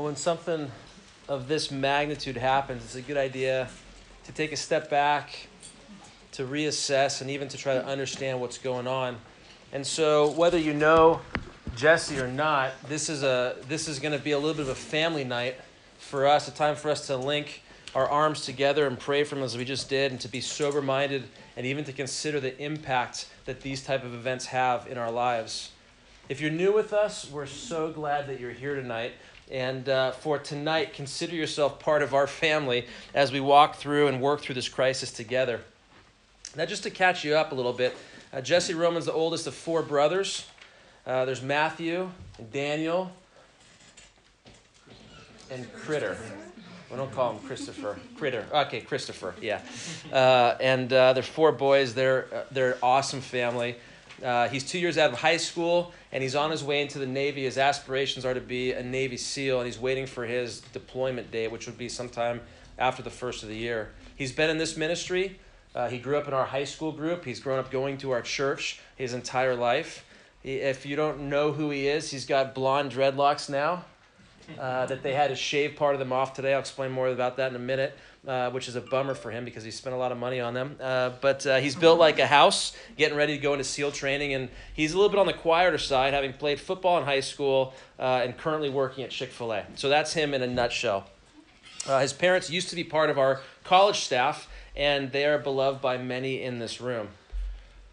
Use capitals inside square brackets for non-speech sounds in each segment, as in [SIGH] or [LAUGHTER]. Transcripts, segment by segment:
Well, when something of this magnitude happens, it's a good idea to take a step back, to reassess, and even to try to understand what's going on. And so, whether you know Jesse or not, this is a this is going to be a little bit of a family night for us, a time for us to link our arms together and pray for him as we just did, and to be sober minded, and even to consider the impact that these type of events have in our lives. If you're new with us, we're so glad that you're here tonight. And uh, for tonight, consider yourself part of our family as we walk through and work through this crisis together. Now, just to catch you up a little bit, uh, Jesse Roman's the oldest of four brothers. Uh, there's Matthew and Daniel and Critter. We don't call him Christopher. Critter. Okay, Christopher. Yeah. Uh, and uh, they're four boys. They're uh, they're an awesome family. Uh, he's two years out of high school, and he's on his way into the Navy. His aspirations are to be a Navy SEAL, and he's waiting for his deployment date, which would be sometime after the first of the year. He's been in this ministry. Uh, he grew up in our high school group. He's grown up going to our church his entire life. He, if you don't know who he is, he's got blonde dreadlocks now uh, that they had to shave part of them off today. I'll explain more about that in a minute, uh, which is a bummer for him because he spent a lot of money on them. Uh, but uh, he's built like a house, getting ready to go into SEAL training, and he's a little bit on the quieter side, having played football in high school uh, and currently working at Chick fil A. So that's him in a nutshell. Uh, his parents used to be part of our college staff, and they are beloved by many in this room.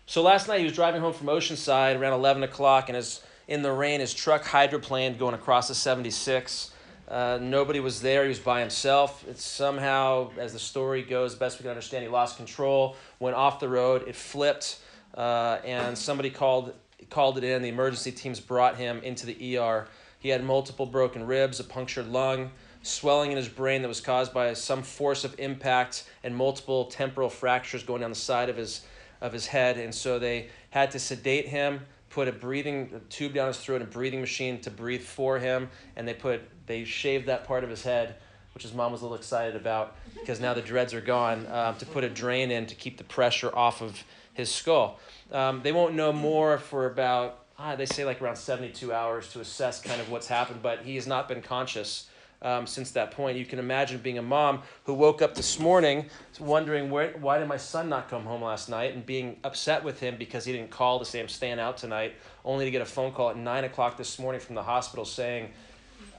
So last night he was driving home from Oceanside around 11 o'clock, and is in the rain. His truck hydroplaned going across the 76. Uh, nobody was there. He was by himself. It's somehow, as the story goes, best we can understand, he lost control, went off the road. It flipped, uh, and somebody called called it in. The emergency teams brought him into the ER. He had multiple broken ribs, a punctured lung, swelling in his brain that was caused by some force of impact, and multiple temporal fractures going down the side of his of his head. And so they had to sedate him put a breathing a tube down his throat, a breathing machine to breathe for him, and they put they shaved that part of his head, which his mom was a little excited about because now the dreads are gone. Um, to put a drain in to keep the pressure off of his skull. Um, they won't know more for about ah, they say like around 72 hours to assess kind of what's happened, but he has not been conscious um, since that point. You can imagine being a mom who woke up this morning wondering where, why did my son not come home last night and being upset with him because he didn't call to say I'm staying out tonight, only to get a phone call at 9 o'clock this morning from the hospital saying,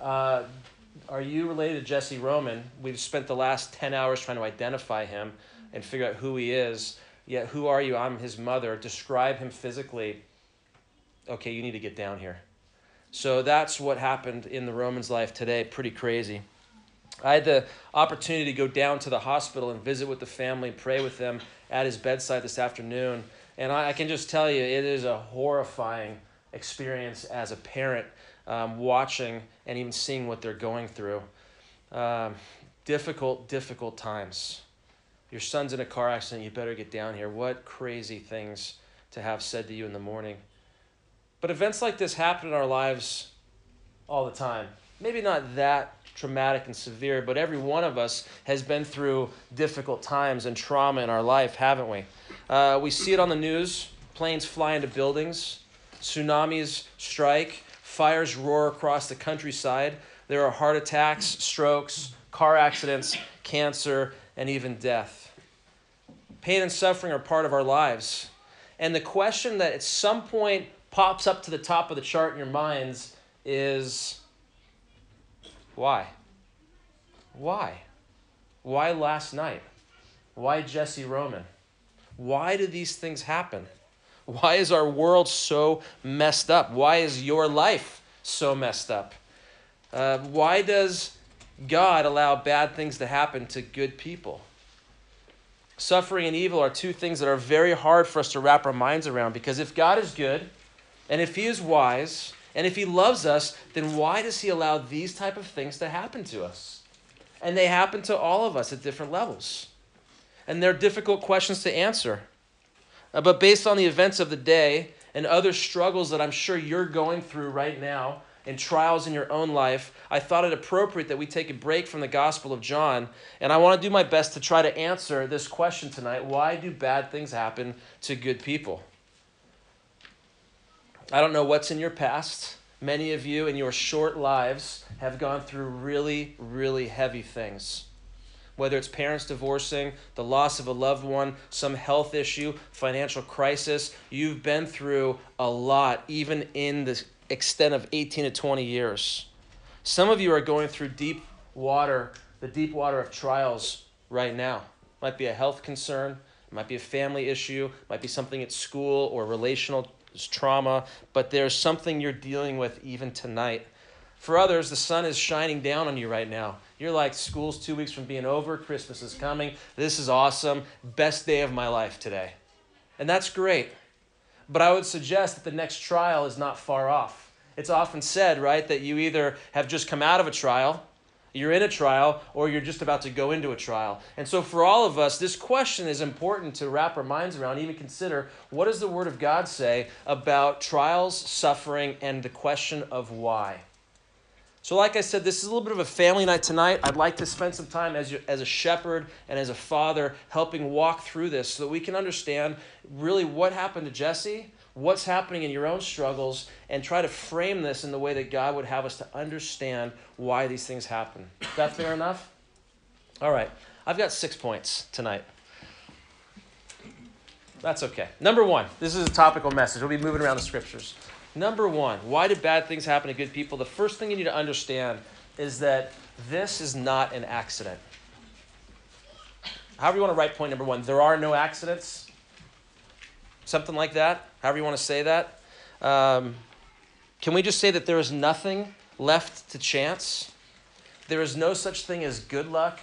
uh, Are you related to Jesse Roman? We've spent the last 10 hours trying to identify him and figure out who he is. Yet, who are you? I'm his mother. Describe him physically. Okay, you need to get down here. So that's what happened in the Roman's life today. Pretty crazy. I had the opportunity to go down to the hospital and visit with the family, pray with them at his bedside this afternoon. And I, I can just tell you, it is a horrifying experience as a parent um, watching and even seeing what they're going through. Um, difficult, difficult times. Your son's in a car accident, you better get down here. What crazy things to have said to you in the morning. But events like this happen in our lives all the time. Maybe not that traumatic and severe, but every one of us has been through difficult times and trauma in our life, haven't we? Uh, we see it on the news planes fly into buildings, tsunamis strike, fires roar across the countryside. There are heart attacks, strokes, car accidents, cancer, and even death. Pain and suffering are part of our lives. And the question that at some point pops up to the top of the chart in your minds is why? Why? Why last night? Why Jesse Roman? Why do these things happen? Why is our world so messed up? Why is your life so messed up? Uh, why does God allow bad things to happen to good people? Suffering and evil are two things that are very hard for us to wrap our minds around because if God is good, and if he is wise, and if he loves us, then why does he allow these type of things to happen to us? And they happen to all of us at different levels. And they're difficult questions to answer. Uh, but based on the events of the day and other struggles that I'm sure you're going through right now and trials in your own life, I thought it appropriate that we take a break from the Gospel of John. And I want to do my best to try to answer this question tonight why do bad things happen to good people? I don't know what's in your past. Many of you in your short lives have gone through really, really heavy things. Whether it's parents divorcing, the loss of a loved one, some health issue, financial crisis, you've been through a lot, even in the extent of 18 to 20 years. Some of you are going through deep water, the deep water of trials right now. Might be a health concern, might be a family issue, might be something at school or relational trauma, but there's something you're dealing with even tonight. For others, the sun is shining down on you right now. You're like, school's two weeks from being over, Christmas is coming, this is awesome, best day of my life today. And that's great. But I would suggest that the next trial is not far off. It's often said, right, that you either have just come out of a trial you're in a trial or you're just about to go into a trial. And so, for all of us, this question is important to wrap our minds around, even consider what does the Word of God say about trials, suffering, and the question of why? So, like I said, this is a little bit of a family night tonight. I'd like to spend some time as, as a shepherd and as a father helping walk through this so that we can understand really what happened to Jesse what's happening in your own struggles and try to frame this in the way that God would have us to understand why these things happen. Is that fair enough? All right. I've got six points tonight. That's okay. Number one, this is a topical message. We'll be moving around the scriptures. Number one, why do bad things happen to good people? The first thing you need to understand is that this is not an accident. However, you want to write point number one, there are no accidents something like that, however you want to say that. Um, can we just say that there is nothing left to chance? There is no such thing as good luck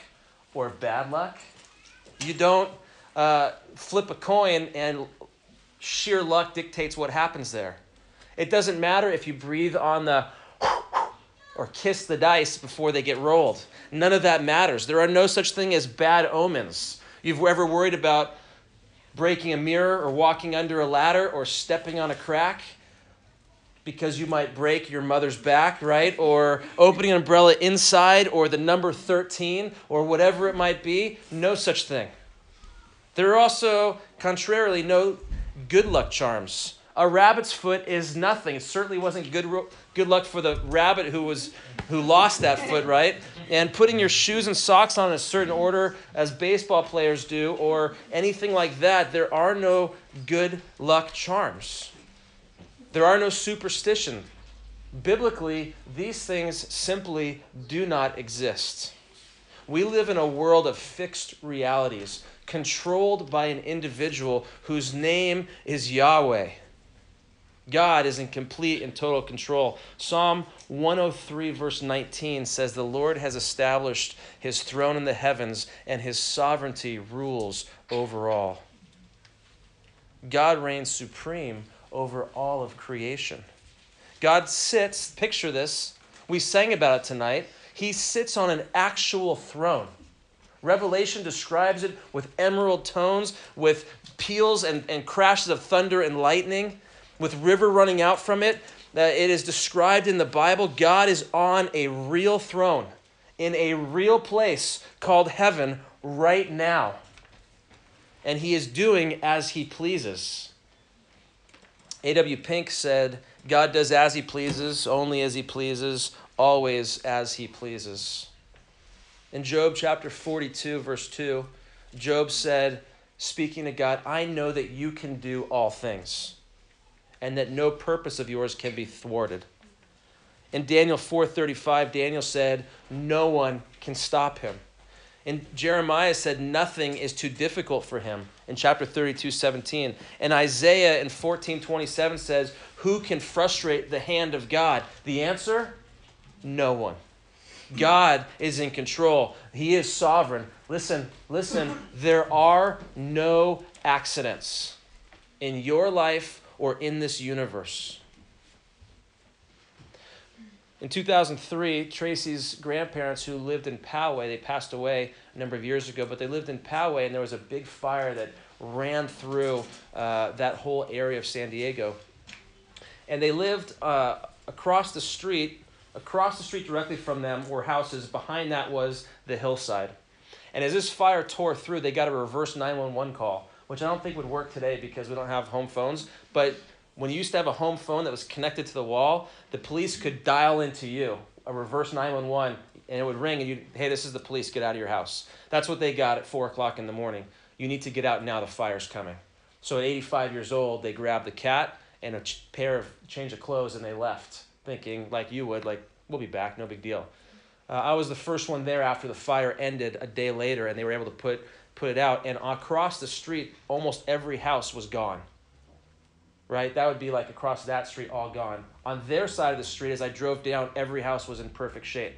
or bad luck. You don't uh, flip a coin and sheer luck dictates what happens there. It doesn't matter if you breathe on the [LAUGHS] or kiss the dice before they get rolled. None of that matters. There are no such thing as bad omens. You've ever worried about breaking a mirror or walking under a ladder or stepping on a crack because you might break your mother's back, right? Or opening an umbrella inside or the number 13 or whatever it might be. No such thing. There are also, contrarily, no good luck charms. A rabbit's foot is nothing. It certainly wasn't good, good luck for the rabbit who, was, who lost that foot, right? And putting your shoes and socks on in a certain order, as baseball players do, or anything like that, there are no good luck charms. There are no superstition. Biblically, these things simply do not exist. We live in a world of fixed realities, controlled by an individual whose name is Yahweh. God is in complete and total control. Psalm 103, verse 19 says, The Lord has established his throne in the heavens, and his sovereignty rules over all. God reigns supreme over all of creation. God sits, picture this, we sang about it tonight. He sits on an actual throne. Revelation describes it with emerald tones, with peals and, and crashes of thunder and lightning with river running out from it. Uh, it is described in the Bible. God is on a real throne in a real place called heaven right now. And he is doing as he pleases. A.W. Pink said, God does as he pleases, only as he pleases, always as he pleases. In Job chapter 42, verse 2, Job said, speaking to God, I know that you can do all things and that no purpose of yours can be thwarted. In Daniel 4:35, Daniel said, "No one can stop him." And Jeremiah said, "Nothing is too difficult for him." In chapter 32, 17. And Isaiah in 14:27 says, Who can frustrate the hand of God? The answer? No one. God is in control. He is sovereign. Listen, listen, there are no accidents in your life or in this universe. In 2003, Tracy's grandparents, who lived in Poway, they passed away a number of years ago, but they lived in Poway, and there was a big fire that ran through uh, that whole area of San Diego. And they lived uh, across the street, across the street directly from them were houses. Behind that was the hillside. And as this fire tore through, they got a reverse 911 call which I don't think would work today because we don't have home phones. But When you used to have a home phone that was connected to the wall, the police could dial into you, a reverse 911, and it would ring and you, hey, this is the police, get out of your house. That's what they got at 4 o'clock in the morning. You need to get out now, the fire's coming. So at 85 years old, they grabbed the cat and a ch- pair of change of clothes and they left, thinking like you would, like, we'll be back, no big deal. Uh, I was the first one there after the fire ended a day later, and they were able to put, put it out. And across the street, almost every house was gone. Right? That would be like across that street, all gone. On their side of the street, as I drove down, every house was in perfect shape,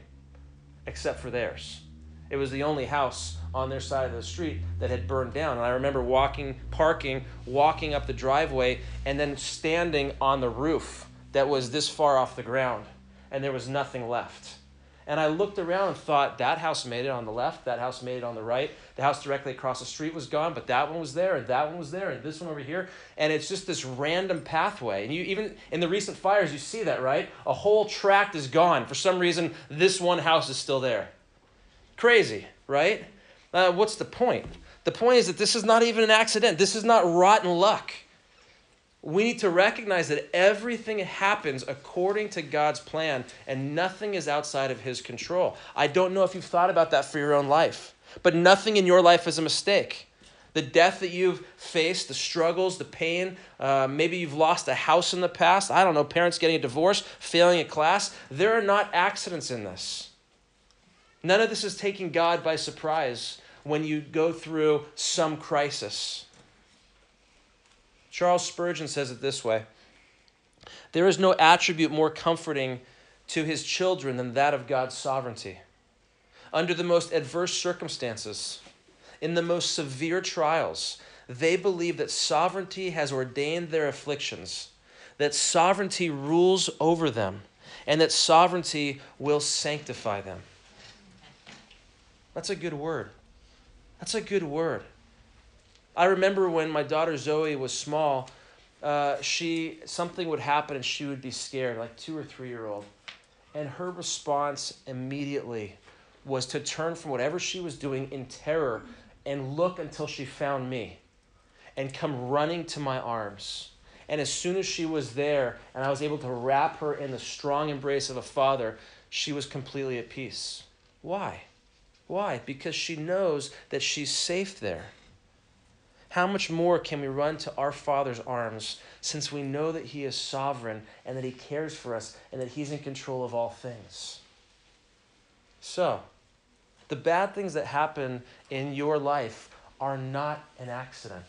except for theirs. It was the only house on their side of the street that had burned down. And I remember walking, parking, walking up the driveway, and then standing on the roof that was this far off the ground, and there was nothing left. And I looked around and thought, that house made it on the left, that house made it on the right. The house directly across the street was gone, but that one was there, and that one was there, and this one over here. And it's just this random pathway. And you even in the recent fires, you see that, right? A whole tract is gone. For some reason, this one house is still there. Crazy, right? Uh, what's the point? The point is that this is not even an accident. This is not rotten luck. We need to recognize that everything happens according to God's plan and nothing is outside of His control. I don't know if you've thought about that for your own life, but nothing in your life is a mistake. The death that you've faced, the struggles, the pain, uh, maybe you've lost a house in the past, I don't know, parents getting a divorce, failing a class, there are not accidents in this. None of this is taking God by surprise when you go through some crisis. Charles Spurgeon says it this way There is no attribute more comforting to his children than that of God's sovereignty. Under the most adverse circumstances, in the most severe trials, they believe that sovereignty has ordained their afflictions, that sovereignty rules over them, and that sovereignty will sanctify them. That's a good word. That's a good word. I remember when my daughter Zoe was small, uh, she something would happen and she would be scared, like two or three year old, and her response immediately was to turn from whatever she was doing in terror and look until she found me, and come running to my arms. And as soon as she was there and I was able to wrap her in the strong embrace of a father, she was completely at peace. Why? Why? Because she knows that she's safe there. How much more can we run to our Father's arms since we know that He is sovereign and that He cares for us and that He's in control of all things? So, the bad things that happen in your life are not an accident.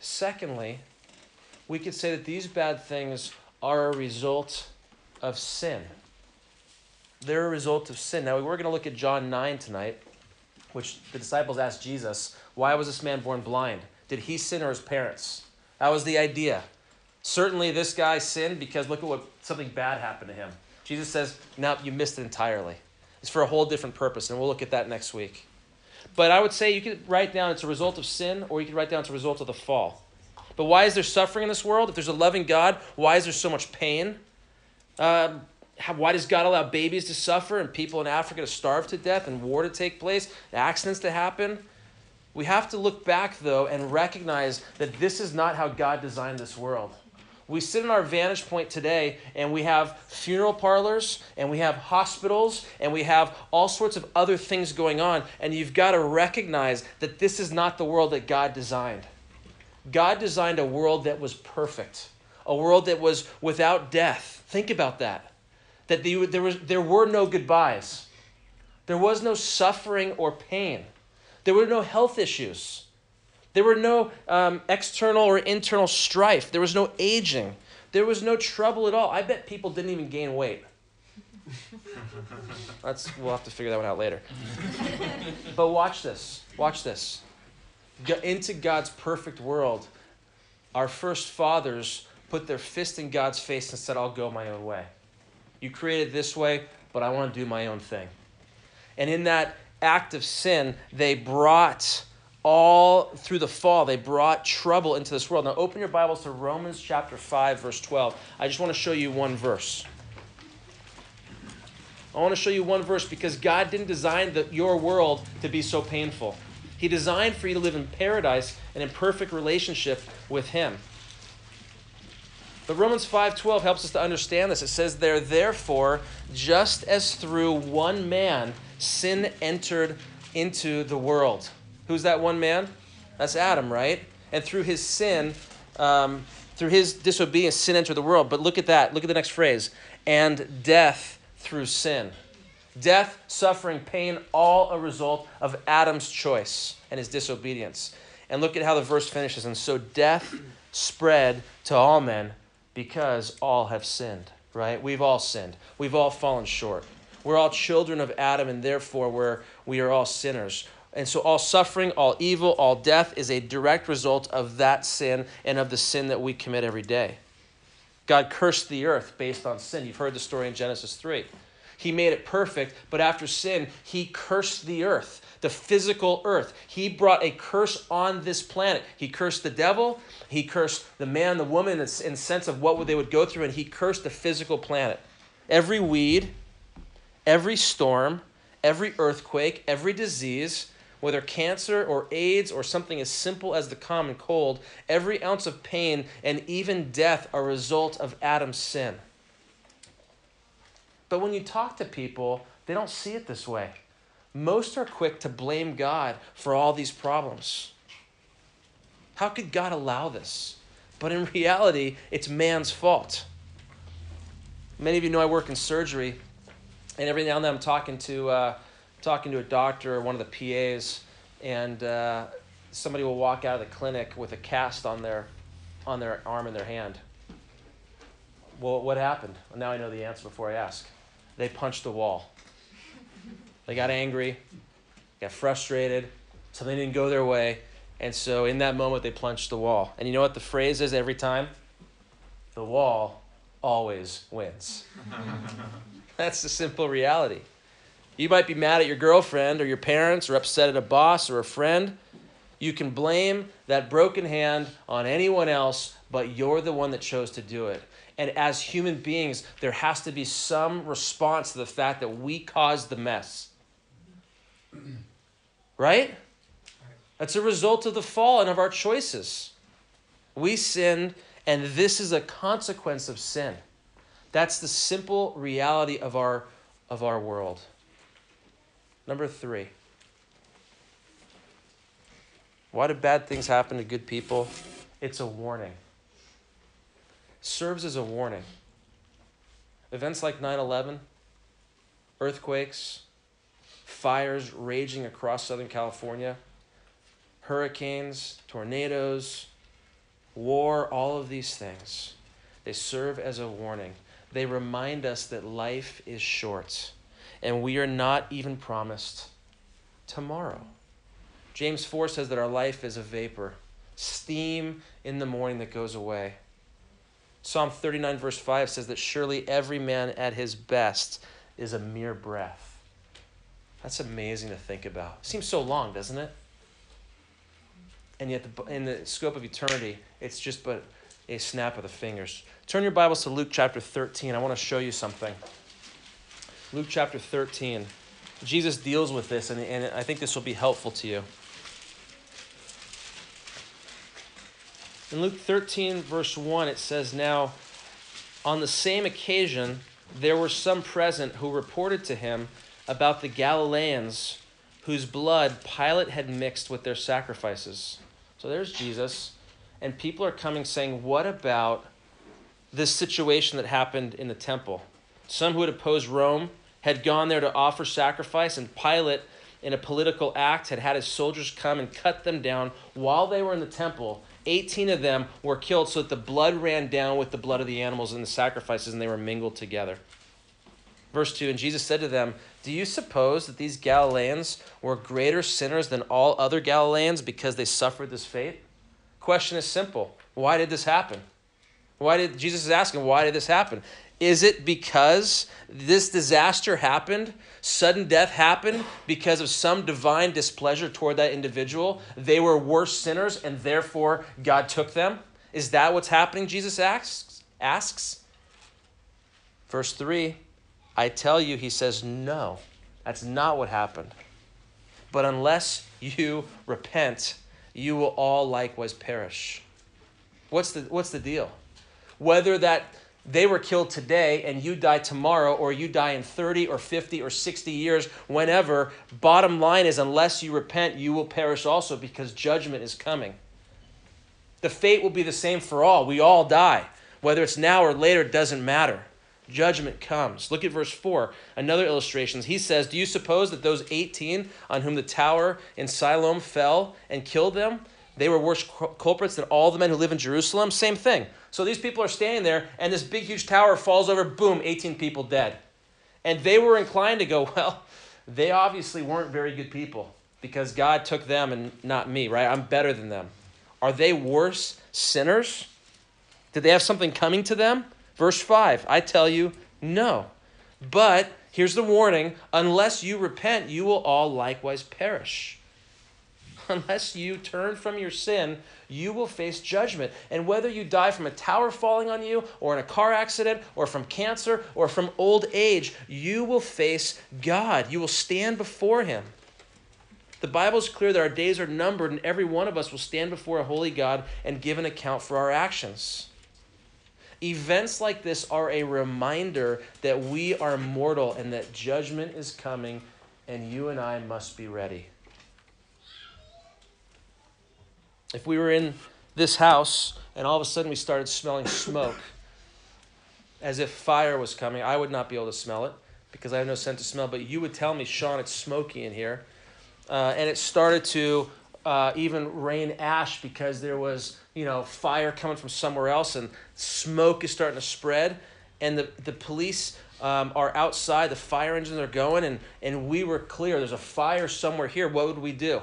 Secondly, we could say that these bad things are a result of sin. They're a result of sin. Now, we're going to look at John 9 tonight, which the disciples asked Jesus, Why was this man born blind? Did he sin or his parents? That was the idea. Certainly, this guy sinned because look at what something bad happened to him. Jesus says, No, you missed it entirely. It's for a whole different purpose, and we'll look at that next week. But I would say you could write down it's a result of sin, or you could write down it's a result of the fall. But why is there suffering in this world? If there's a loving God, why is there so much pain? Um, how, why does God allow babies to suffer and people in Africa to starve to death and war to take place, accidents to happen? We have to look back, though, and recognize that this is not how God designed this world. We sit in our vantage point today and we have funeral parlors and we have hospitals and we have all sorts of other things going on. And you've got to recognize that this is not the world that God designed. God designed a world that was perfect, a world that was without death. Think about that. That there, was, there were no goodbyes, there was no suffering or pain, there were no health issues. There were no um, external or internal strife. There was no aging. There was no trouble at all. I bet people didn't even gain weight. [LAUGHS] That's we'll have to figure that one out later. but watch this. Watch this. Go into God's perfect world, our first fathers put their fist in God's face and said, "I'll go my own way. You created this way, but I want to do my own thing." And in that act of sin, they brought all through the fall, they brought trouble into this world. Now, open your Bibles to Romans chapter 5, verse 12. I just want to show you one verse. I want to show you one verse because God didn't design the, your world to be so painful. He designed for you to live in paradise and in perfect relationship with Him. But Romans 5:12 helps us to understand this. It says there therefore just as through one man sin entered into the world. Who's that one man? That's Adam, right? And through his sin, um, through his disobedience, sin entered the world. But look at that. Look at the next phrase. And death through sin. Death, suffering, pain, all a result of Adam's choice and his disobedience. And look at how the verse finishes. And so death spread to all men because all have sinned, right? We've all sinned. We've all fallen short. We're all children of Adam, and therefore we're, we are all sinners. And so all suffering, all evil, all death is a direct result of that sin and of the sin that we commit every day. God cursed the earth based on sin. You've heard the story in Genesis 3. He made it perfect, but after sin, he cursed the earth, the physical earth. He brought a curse on this planet. He cursed the devil, he cursed the man, the woman, in the sense of what they would go through, and he cursed the physical planet. Every weed, every storm, every earthquake, every disease, whether cancer or AIDS or something as simple as the common cold, every ounce of pain and even death are a result of Adam's sin. But when you talk to people, they don't see it this way. Most are quick to blame God for all these problems. How could God allow this? But in [LAUGHS] reality, it's man's fault. Many of you know I work in surgery, and every now and then I'm talking to, uh, talking to a doctor or one of the PAs, and uh, somebody will walk out of the clinic with a cast on their, on their arm and their hand. Well, what happened? Well, now I know the answer before I ask they punched the wall. They got angry, got frustrated, something didn't go their way, and so in that moment they punched the wall. And you know what the phrase is every time? The wall always wins. [LAUGHS] That's the simple reality. You might be mad at your girlfriend or your parents or upset at a boss or a friend. You can blame that broken hand on anyone else, but you're the one that chose to do it. And as human beings, there has to be some response to the fact that we caused the mess. Right? That's a result of the fall and of our choices. We sinned, and this is a consequence of sin. That's the simple reality of our, of our world. Number three. Why do bad things happen to good people? It's a warning serves as a warning. Events like 9 11, earthquakes, fires raging across Southern California, hurricanes, tornadoes, war, all of these things, they serve as a warning. They remind us that life is short and we are not even promised tomorrow. James 4 says that our life is a vapor, steam in the morning that goes away. Psalm 39, verse 5 says that surely every man at his best is a mere breath. That's amazing to think about. Seems so long, doesn't it? And yet, the, in the scope of eternity, it's just but a snap of the fingers. Turn your Bibles to Luke chapter 13. I want to show you something. Luke chapter 13. Jesus deals with this, and, and I think this will be helpful to you. In Luke 13, verse 1, it says, Now, on the same occasion, there were some present who reported to him about the Galileans whose blood Pilate had mixed with their sacrifices. So there's Jesus, and people are coming saying, What about this situation that happened in the temple? Some who had opposed Rome had gone there to offer sacrifice, and Pilate, in a political act, had had his soldiers come and cut them down while they were in the temple 18 of them were killed so that the blood ran down with the blood of the animals and the sacrifices and they were mingled together. Verse 2 And Jesus said to them, Do you suppose that these Galileans were greater sinners than all other Galileans because they suffered this fate? Question is simple Why did this happen? Why did Jesus is asking, why did this happen? Is it because this disaster happened, sudden death happened because of some divine displeasure toward that individual? They were worse sinners and therefore God took them? Is that what's happening? Jesus asks. Asks. Verse 3 I tell you, he says, no, that's not what happened. But unless you repent, you will all likewise perish. What's the, what's the deal? whether that they were killed today and you die tomorrow or you die in 30 or 50 or 60 years whenever. Bottom line is unless you repent you will perish also because judgment is coming. The fate will be the same for all. We all die. Whether it's now or later it doesn't matter. Judgment comes. Look at verse 4 another illustration. He says do you suppose that those 18 on whom the tower in siloam fell and killed them they were worse culprits than all the men who live in jerusalem same thing so these people are standing there, and this big, huge tower falls over, boom, 18 people dead. And they were inclined to go, [LAUGHS] well, they obviously weren't very good people because God took them and not me, right? I'm better than them. Are they worse sinners? Did they have something coming to them? Verse 5 I tell you, no. But here's the warning unless you repent, you will all likewise perish. Unless you turn from your sin, you will face judgment. And whether you die from a tower falling on you, or in a car accident, or from cancer, or from old age, you will face God. You will stand before Him. The Bible is clear that our days are numbered, and every one of us will stand before a holy God and give an account for our actions. Events like this are a reminder that we are mortal and that judgment is coming, and you and I must be ready. If we were in this house and all of a sudden we started smelling smoke as if fire was coming, I would not be able to smell it because I have no sense of smell. But you would tell me, Sean, it's smoky in here. Uh, and it started to uh, even rain ash because there was, you know, fire coming from somewhere else and smoke is starting to spread. And the, the police um, are outside, the fire engines are going, and, and we were clear there's a fire somewhere here. What would we do?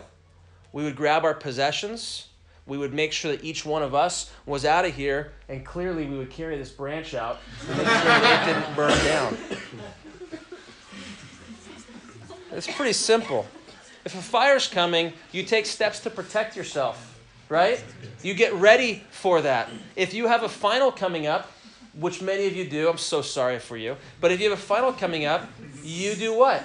We would grab our possessions we would make sure that each one of us was out of here, and clearly we would carry this branch out to make sure that it didn't burn down. It's pretty simple. If a fire's coming, you take steps to protect yourself, right? You get ready for that. If you have a final coming up, which many of you do, I'm so sorry for you, but if you have a final coming up, you do what?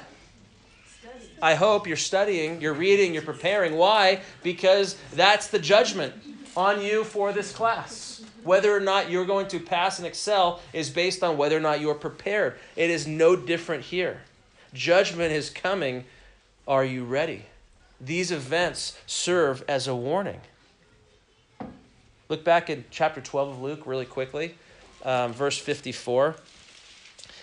I hope you're studying, you're reading, you're preparing. Why? Because that's the judgment on you for this class. Whether or not you're going to pass and excel is based on whether or not you're prepared. It is no different here. Judgment is coming. Are you ready? These events serve as a warning. Look back in chapter 12 of Luke really quickly, um, verse 54.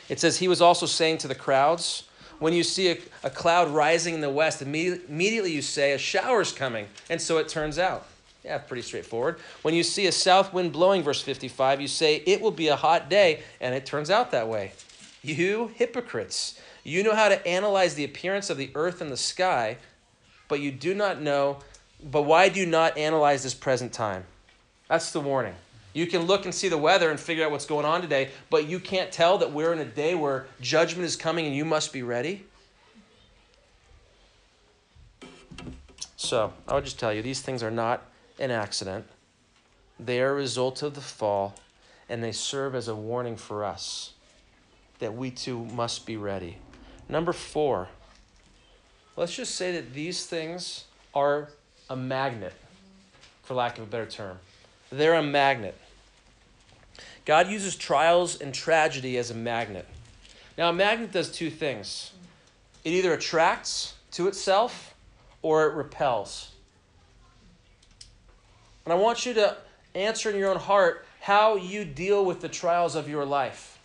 It says, He was also saying to the crowds, when you see a, a cloud rising in the west, immediately you say, a shower's coming. And so it turns out. Yeah, pretty straightforward. When you see a south wind blowing, verse 55, you say, it will be a hot day. And it turns out that way. You hypocrites, you know how to analyze the appearance of the earth and the sky, but you do not know, but why do you not analyze this present time? That's the warning. You can look and see the weather and figure out what's going on today, but you can't tell that we're in a day where judgment is coming and you must be ready. So, I would just tell you these things are not an accident. They are a result of the fall, and they serve as a warning for us that we too must be ready. Number four, let's just say that these things are a magnet, for lack of a better term. They're a magnet. God uses trials and tragedy as a magnet. Now, a magnet does two things it either attracts to itself or it repels. And I want you to answer in your own heart how you deal with the trials of your life.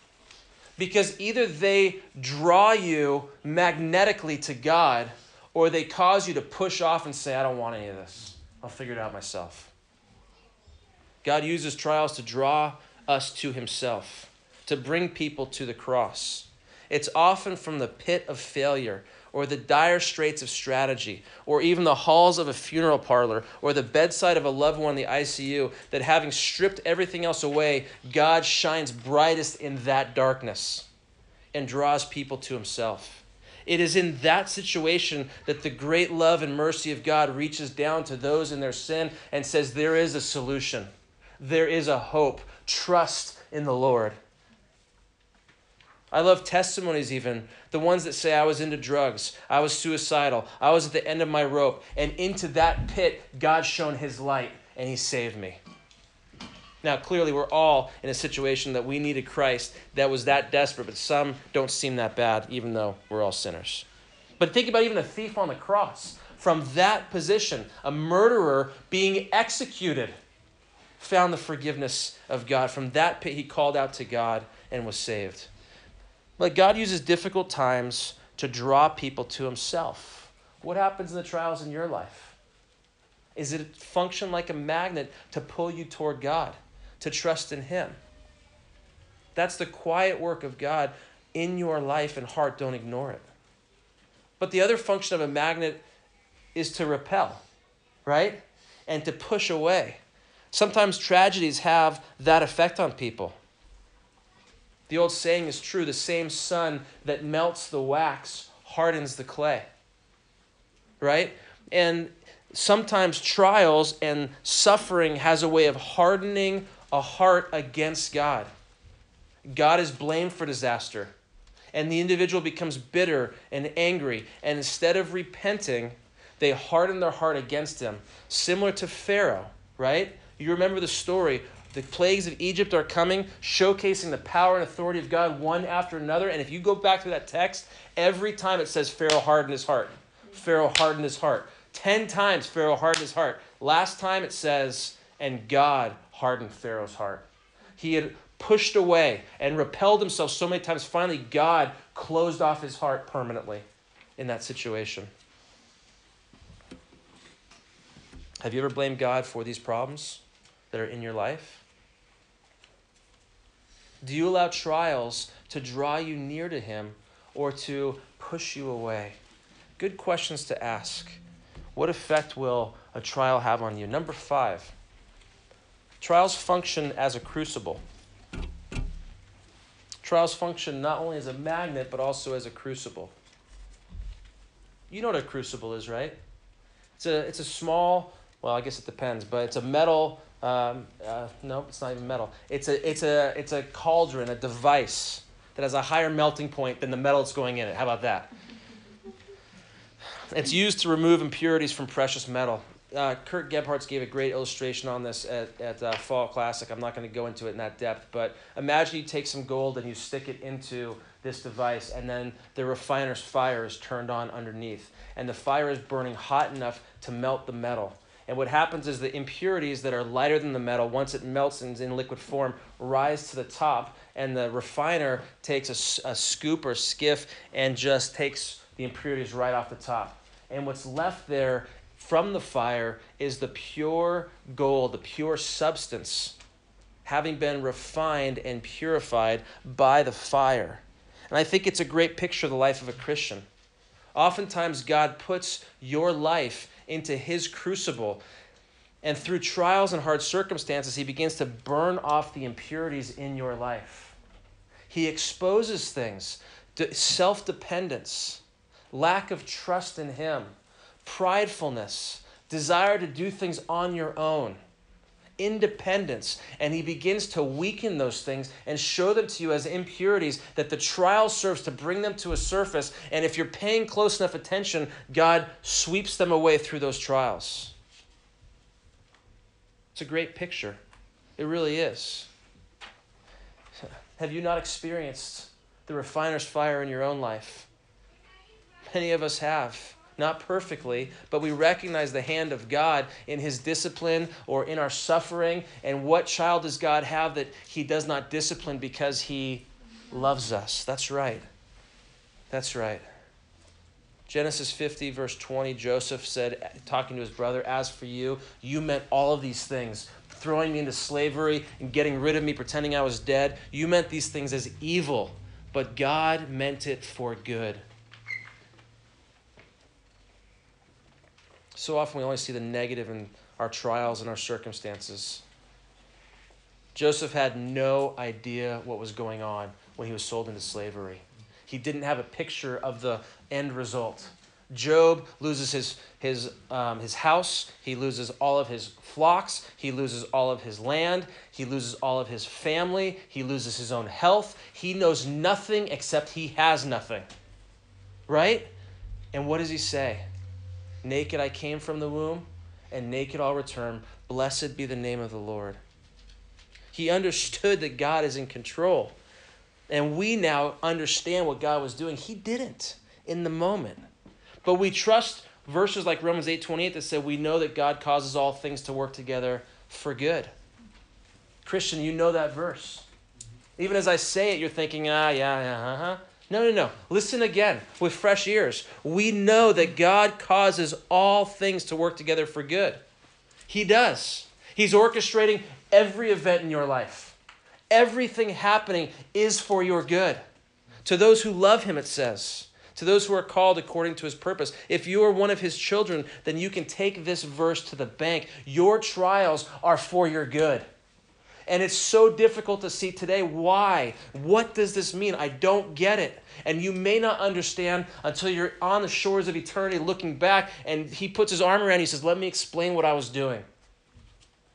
Because either they draw you magnetically to God or they cause you to push off and say, I don't want any of this. I'll figure it out myself. God uses trials to draw us to Himself, to bring people to the cross. It's often from the pit of failure or the dire straits of strategy, or even the halls of a funeral parlor, or the bedside of a loved one in the ICU, that having stripped everything else away, God shines brightest in that darkness and draws people to Himself. It is in that situation that the great love and mercy of God reaches down to those in their sin and says, There is a solution there is a hope. Trust in the Lord. I love testimonies, even the ones that say, I was into drugs, I was suicidal, I was at the end of my rope, and into that pit, God shone his light and he saved me. Now, clearly, we're all in a situation that we needed Christ that was that desperate, but some don't seem that bad, even though we're all sinners. But think about even a thief on the cross. From that position, a murderer being executed found the forgiveness of God. From that pit, he called out to God and was saved. But God uses difficult times to draw people to himself. What happens in the trials in your life? Is it function like a magnet to pull you toward God, to trust in him? That's the quiet work of God in your life and heart. Don't ignore it. But the other function of a magnet is to repel, right? And to push away. Sometimes tragedies have that effect on people. The old saying is true the same sun that melts the wax hardens the clay. Right? And sometimes trials and suffering has a way of hardening a heart against God. God is blamed for disaster, and the individual becomes bitter and angry, and instead of repenting, they harden their heart against him, similar to Pharaoh, right? You remember the story the plagues of Egypt are coming, showcasing the power and authority of God one after another. And if you go back to that text, every time it says Pharaoh hardened his heart. Pharaoh hardened his heart. Ten times Pharaoh hardened his heart. Last time it says, and God hardened Pharaoh's heart. He had pushed away and repelled himself so many times. Finally, God closed off his heart permanently in that situation. Have you ever blamed God for these problems that are in your life? Do you allow trials to draw you near to Him or to push you away? Good questions to ask. What effect will a trial have on you? Number five, trials function as a crucible. Trials function not only as a magnet, but also as a crucible. You know what a crucible is, right? It's a, it's a small, well, I guess it depends, but it's a metal um, uh, no, it's not even metal. It's a, it's, a, it's a cauldron, a device that has a higher melting point than the metal that's going in it. How about that? It's used to remove impurities from precious metal. Uh, Kurt Gebhardt gave a great illustration on this at, at uh, Fall Classic. I'm not going to go into it in that depth, but imagine you take some gold and you stick it into this device, and then the refiner's fire is turned on underneath, and the fire is burning hot enough to melt the metal and what happens is the impurities that are lighter than the metal, once it melts and is in liquid form, rise to the top. And the refiner takes a, a scoop or skiff and just takes the impurities right off the top. And what's left there from the fire is the pure gold, the pure substance, having been refined and purified by the fire. And I think it's a great picture of the life of a Christian. Oftentimes, God puts your life into his crucible. And through trials and hard circumstances, he begins to burn off the impurities in your life. He exposes things self dependence, lack of trust in him, pridefulness, desire to do things on your own independence. And he begins to weaken those things and show them to you as impurities that the trial serves to bring them to a surface. And if you're paying close enough attention, God sweeps them away through those trials. It's a great picture. It really is. [LAUGHS] Have you not experienced the refiner's fire in your own life? Many of us have not perfectly, but we recognize the hand of God in his discipline or in our suffering. And what child does God have that he does not discipline because he loves us? That's right. That's right. Genesis 50, verse 20, Joseph said, talking to his brother, As for you, you meant all of these things, throwing me into slavery and getting rid of me, pretending I was dead. You meant these things as evil, but God meant it for good So often we only see the negative in our trials and our circumstances. Joseph had no idea what was going on when he was sold into slavery. He didn't have a picture of the end result. Job loses his, his, um, his house, he loses all of his flocks, he loses all of his land, he loses all of his family, he loses his own health. He knows nothing except he has nothing. Right? And what does he say? Naked I came from the womb, and naked I'll return. Blessed be the name of the Lord. He understood that God is in control. And we now understand what God was doing. He didn't in the moment. But we trust verses like Romans 8:28 that said we know that God causes all things to work together for good. Christian, you know that verse. Even as I say it, you're thinking, ah, yeah, yeah, uh-huh. No, no, no. Listen again with fresh ears. We know that God causes all things to work together for good. He does. He's orchestrating every event in your life. Everything happening is for your good. To those who love him, it says. To those who are called according to his purpose. If you are one of his children, then you can take this verse to the bank. Your trials are for your good. And it's so difficult to see today. Why? What does this mean? I don't get it. And you may not understand until you're on the shores of eternity looking back and he puts his arm around you and he says, Let me explain what I was doing.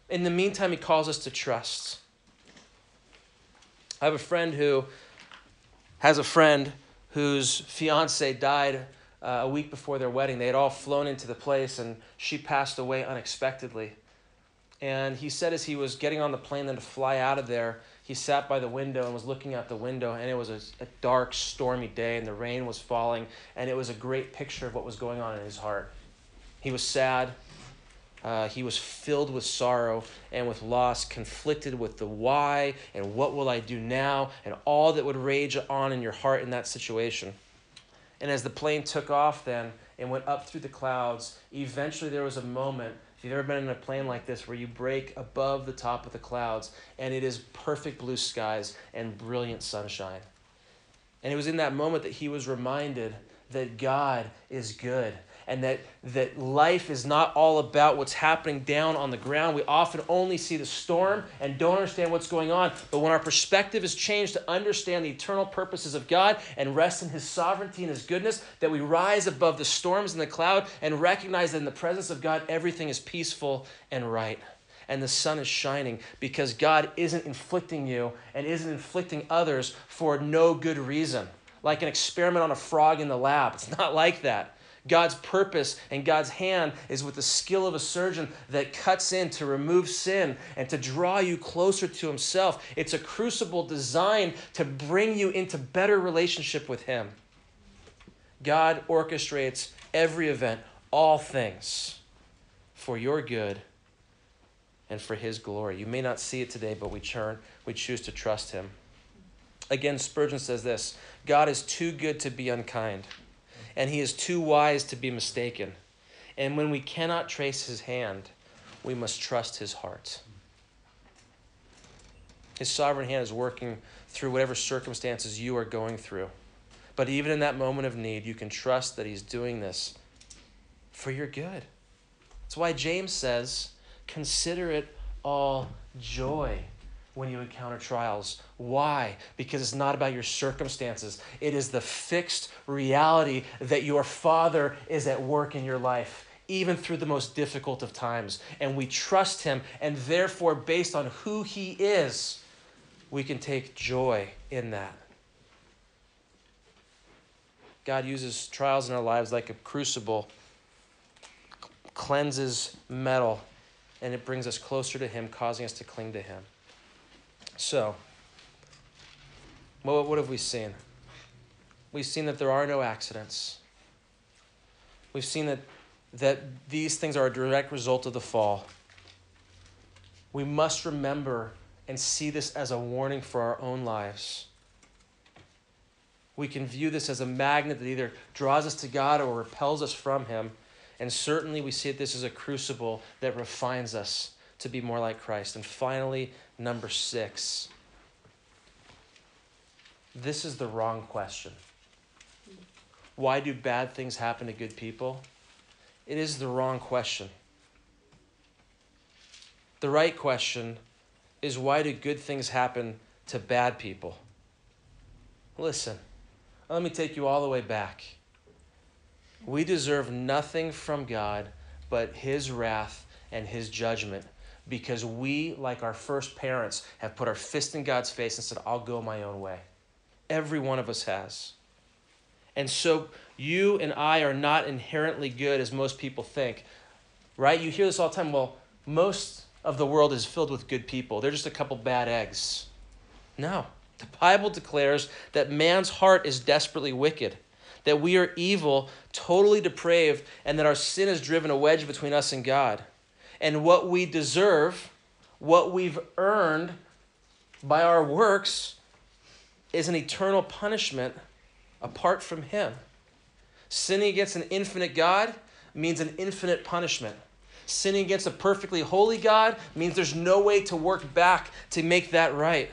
In the meantime, he calls us to trust. I have a friend who has a friend whose fiance died uh, a week before their wedding. They had all flown into the place and she passed away unexpectedly. And he said as he was getting on the plane then to fly out of there, he sat by the window and was looking out the window, and it was a, a, dark, stormy day, and the rain was falling, and it was a great picture of what was going on in his heart. He was sad. Uh, he was filled with sorrow and with loss, conflicted with the why and what will I do now, and all that would rage on in your heart in that situation. And as the plane took off, then and went up through the clouds, eventually there was a moment if you've ever been in a plane like this where you break above the top of the clouds and it is perfect blue skies and brilliant sunshine. And it was in that moment that he was reminded that God is good and that, that life is not all about what's happening down on the ground. We often only see the storm and don't understand what's going on. But when our perspective is changed to understand the eternal purposes of God and rest in His sovereignty and His goodness, that we rise above the storms and the cloud and recognize that in the presence of God, everything is peaceful and right and the sun is shining because God isn't inflicting you and isn't inflicting others for no good reason. Like an experiment on a frog in the lab. It's not like that. God's purpose and God's hand is with the skill of a surgeon that cuts in to remove sin and to draw you closer to Himself. It's a crucible designed to bring you into better relationship with Him. God orchestrates every event, all things, for your good and for His glory. You may not see it today, but we, churn, we choose to trust Him. Again, Spurgeon says this God is too good to be unkind and he is too wise to be mistaken. And when we cannot trace his hand, we must trust his heart. His sovereign hand is working through whatever circumstances you are going through. But even in that moment of need, you can trust that he's doing this for your good. That's why James says, consider it all joy when you encounter trials. Why? Because it's not about your circumstances, it is the fixed reality that your Father is at work in your life. Even through the most difficult of times. And we trust him, and therefore, based on who he is, we can take joy in that. God uses trials in our lives like a crucible, cleanses metal, and it brings us closer to Him, causing us to cling to Him. So, what, what have we seen? We've seen that there are no accidents. We've seen that, that these things are a direct result of the fall. We must remember and see this as a warning for our own lives. We can view this as a magnet that either draws us to God or repels us from Him. And certainly we see that this is a crucible that refines us to be more like Christ. And finally, number six. This is the wrong question. Why do bad things happen to good people? It is the wrong question. The right question is why do good things happen to bad people? Listen, let me take you all the way back. We deserve nothing from God but His wrath and His judgment because we, like our first parents, have put our fist in God's face and said, I'll go my own way. Every one of us has. And so you and I are not inherently good as most people think. Right? You hear this all the time. Well, most of the world is filled with good people. They're just a couple bad eggs. No. The Bible declares that man's heart is desperately wicked, that we are evil, totally depraved, and that our sin has driven a wedge between us and God. And what we deserve, what we've earned by our works, is an eternal punishment apart from Him. Sinning against an infinite God means an infinite punishment. Sinning against a perfectly holy God means there's no way to work back to make that right.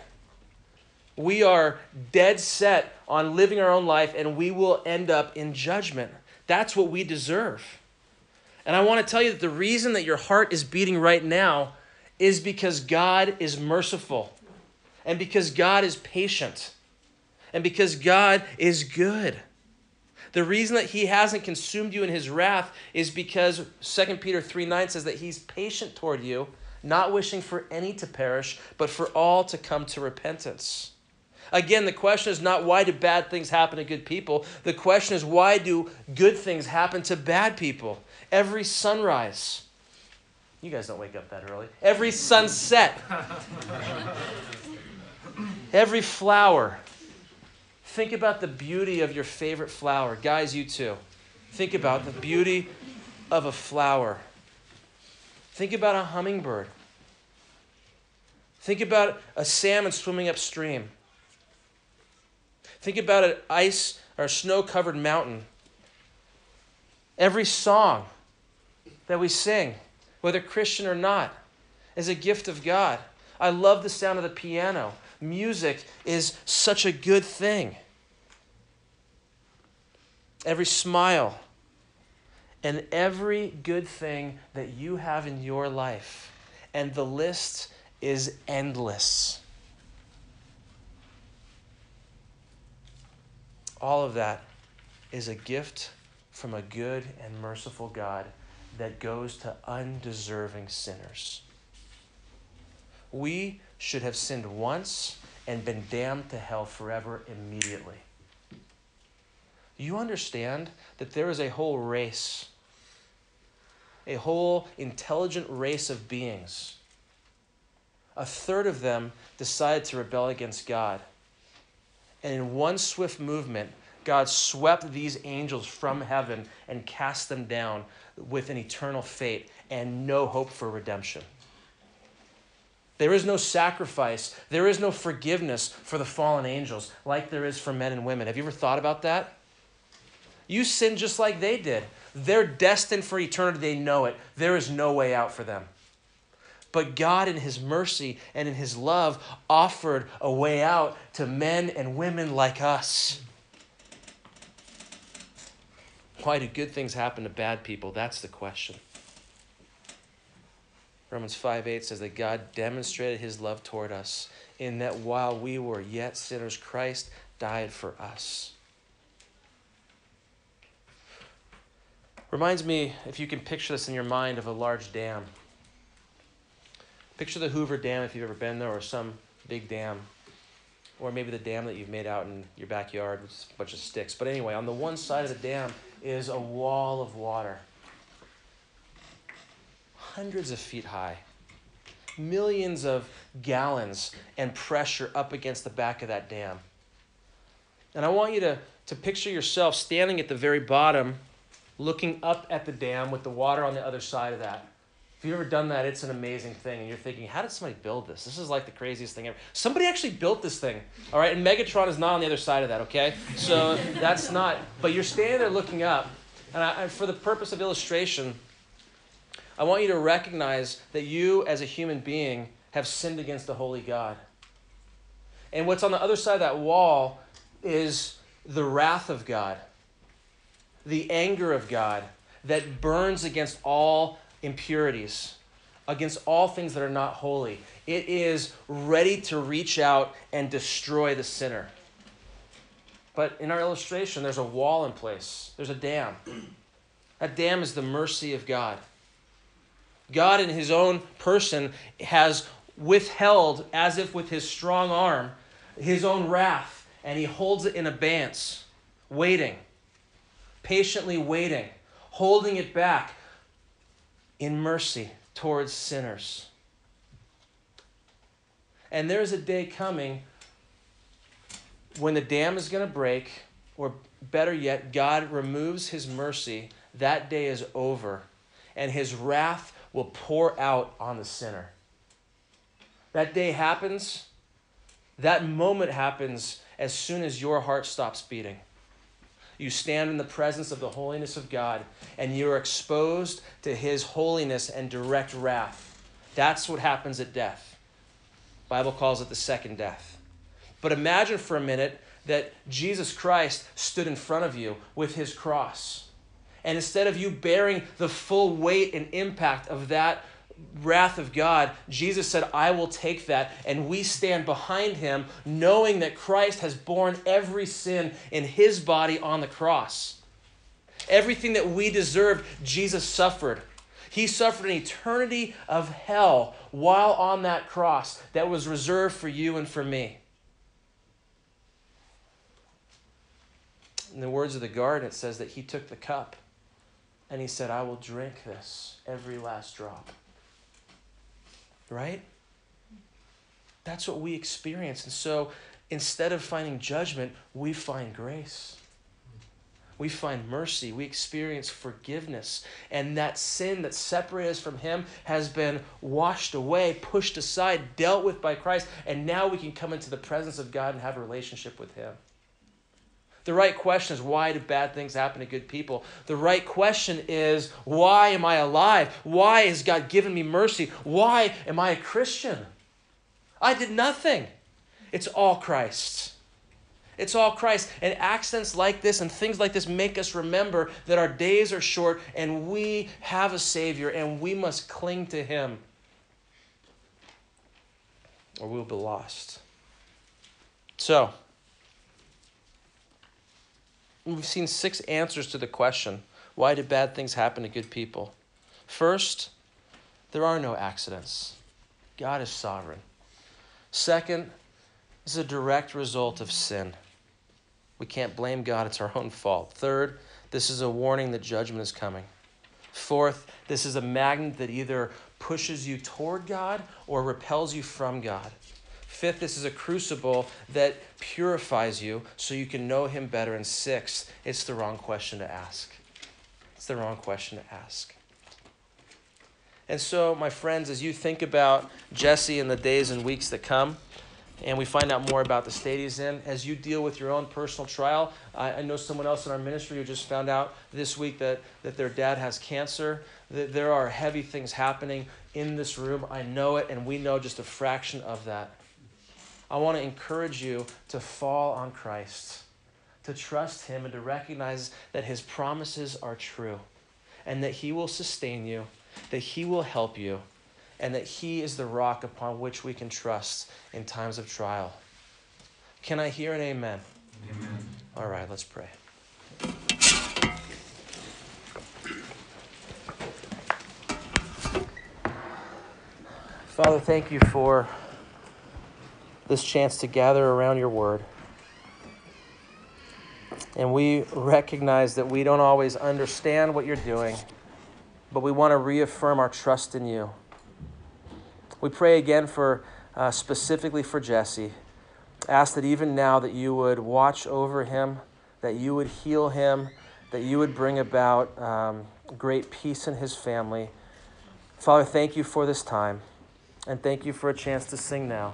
We are dead set on living our own life and we will end up in judgment. That's what we deserve. And I want to tell you that the reason that your heart is beating right now is because God is merciful and because God is patient and because God is good. The reason that he hasn't consumed you in his wrath is because 2 Peter 3 9 says that he's patient toward you, not wishing for any to perish, but for all to come to repentance. Again, the question is not why do bad things happen to good people? The question is why do good things happen to bad people? Every sunrise, you guys don't wake up that early. Every sunset, [LAUGHS] every flower, Think about the beauty of your favorite flower. Guys, you too. Think about the beauty of a flower. Think about a hummingbird. Think about a salmon swimming upstream. Think about an ice or snow covered mountain. Every song that we sing, whether Christian or not, is a gift of God. I love the sound of the piano. Music is such a good thing every smile, and every good thing that you have in your life. And the list is endless. All of that is a gift from a good and merciful God that goes to undeserving sinners. We should have sinned once and been damned to hell forever immediately. You understand that there is a whole race, a whole intelligent race of beings. A third of them decided to rebel against God. And in one swift movement, God swept these angels from heaven and cast them down with an eternal fate and no hope for redemption. There is no sacrifice, there is no forgiveness for the fallen angels like there is for men and women. Have you ever thought about that? You sin just like they did. They're destined for eternity. They know it. There is no way out for them. But God, in His mercy and in His love, offered a way out to men and women like us. Why do good things happen to bad people? That's the question. Romans 5 8 says that God demonstrated His love toward us in that while we were yet sinners, Christ died for us. Reminds me, if you can picture this in your mind, of a large dam. Picture the Hoover Dam if you've ever been there, or some big dam. Or maybe the dam that you've made out in your backyard with a bunch of sticks. But anyway, on the one side of the dam is a wall of water, hundreds of feet high, millions of gallons and pressure up against the back of that dam. And I want you to, to picture yourself standing at the very bottom looking up at the dam with the water on the other side of that. If you've ever done that, it's an amazing thing. And you're thinking, how did somebody build this? This is like the craziest thing ever. Somebody actually built this thing, all right? And Megatron is not on the other side of that, okay? So [LAUGHS] that's not, but you're standing there looking up. And, I, for the purpose of illustration, I want you to recognize that you, as a human being, have sinned against the holy God. And what's on the other side of that wall is the wrath of God the anger of God that burns against all impurities, against all things that are not holy. It is ready to reach out and destroy the sinner. But in our illustration, there's a wall in place, there's a dam. That dam is the mercy of God. God, in his own person, has withheld, as if with his strong arm, his own wrath, and he holds it in abeyance, waiting patiently waiting, holding it back in mercy towards sinners. And there is a day coming when the dam is going to break, or better yet, God removes his mercy. That day is over, and his wrath will pour out on the sinner. That day happens, that moment happens as soon as your heart stops beating. You stand in the presence of the holiness of God, and you're exposed to his holiness and direct wrath. That's what happens at death. Bible calls it the second death. But imagine for a minute that Jesus Christ stood in front of you with his cross. And instead of you bearing the full weight and impact of that wrath of God, Jesus said, I will take that. And we stand behind him, knowing that Christ has borne every sin in his body on the cross. Everything that we deserved, Jesus suffered. He suffered an eternity of hell while on that cross that was reserved for you and for me. In the words of the garden, it says that he took the cup and he said, I will drink this, every last drop. Right? That's what we experience. And so instead of finding judgment, we find grace. We find mercy. We experience forgiveness. And that sin that separated us from Him has been washed away, pushed aside, dealt with by Christ. And now we can come into the presence of God and have a relationship with Him. The right question is why do bad things happen to good people? The right question is why am I alive? Why has God given me mercy? Why am I a Christian? I did nothing. It's all Christ. It's all Christ. And accidents like this and things like this make us remember that our days are short and we have a Savior and we must cling to Him or we'll be lost. So, we've seen six answers to the question why did bad things happen to good people? First, there are no accidents, God is sovereign. Second, this is a direct result of sin. We can't blame God, it's our own fault. Third, this is a warning that judgment is coming. Fourth, this is a magnet that either pushes you toward God or repels you from God. Fifth, this is a crucible that purifies you so you can know Him better. And sixth, it's the wrong question to ask. It's the wrong question to ask. And so, my friends, as you think about Jesse in the days and weeks that come, and we find out more about the state he's in, as you deal with your own personal trial, I, I know someone else in our ministry who just found out this week that, that their dad has cancer, that there are heavy things happening in this room. I know it, and we know just a fraction of that. I want to encourage you to fall on Christ, to trust Him, and to recognize that His promises are true, and that He will sustain you, that He will help you, and that He is the rock upon which we can trust in times of trial. Can I hear an amen? Amen. All right, let's pray. Father, thank you for this chance to gather around your word. And we recognize that we don't always understand what you're doing, but we want to reaffirm our trust in you. We pray again for uh, specifically for Jesse. Ask that even now that you would watch over him, that you would heal him, that you would bring about um, great peace in his family. Father, thank you for this time, and thank you for a chance to sing now.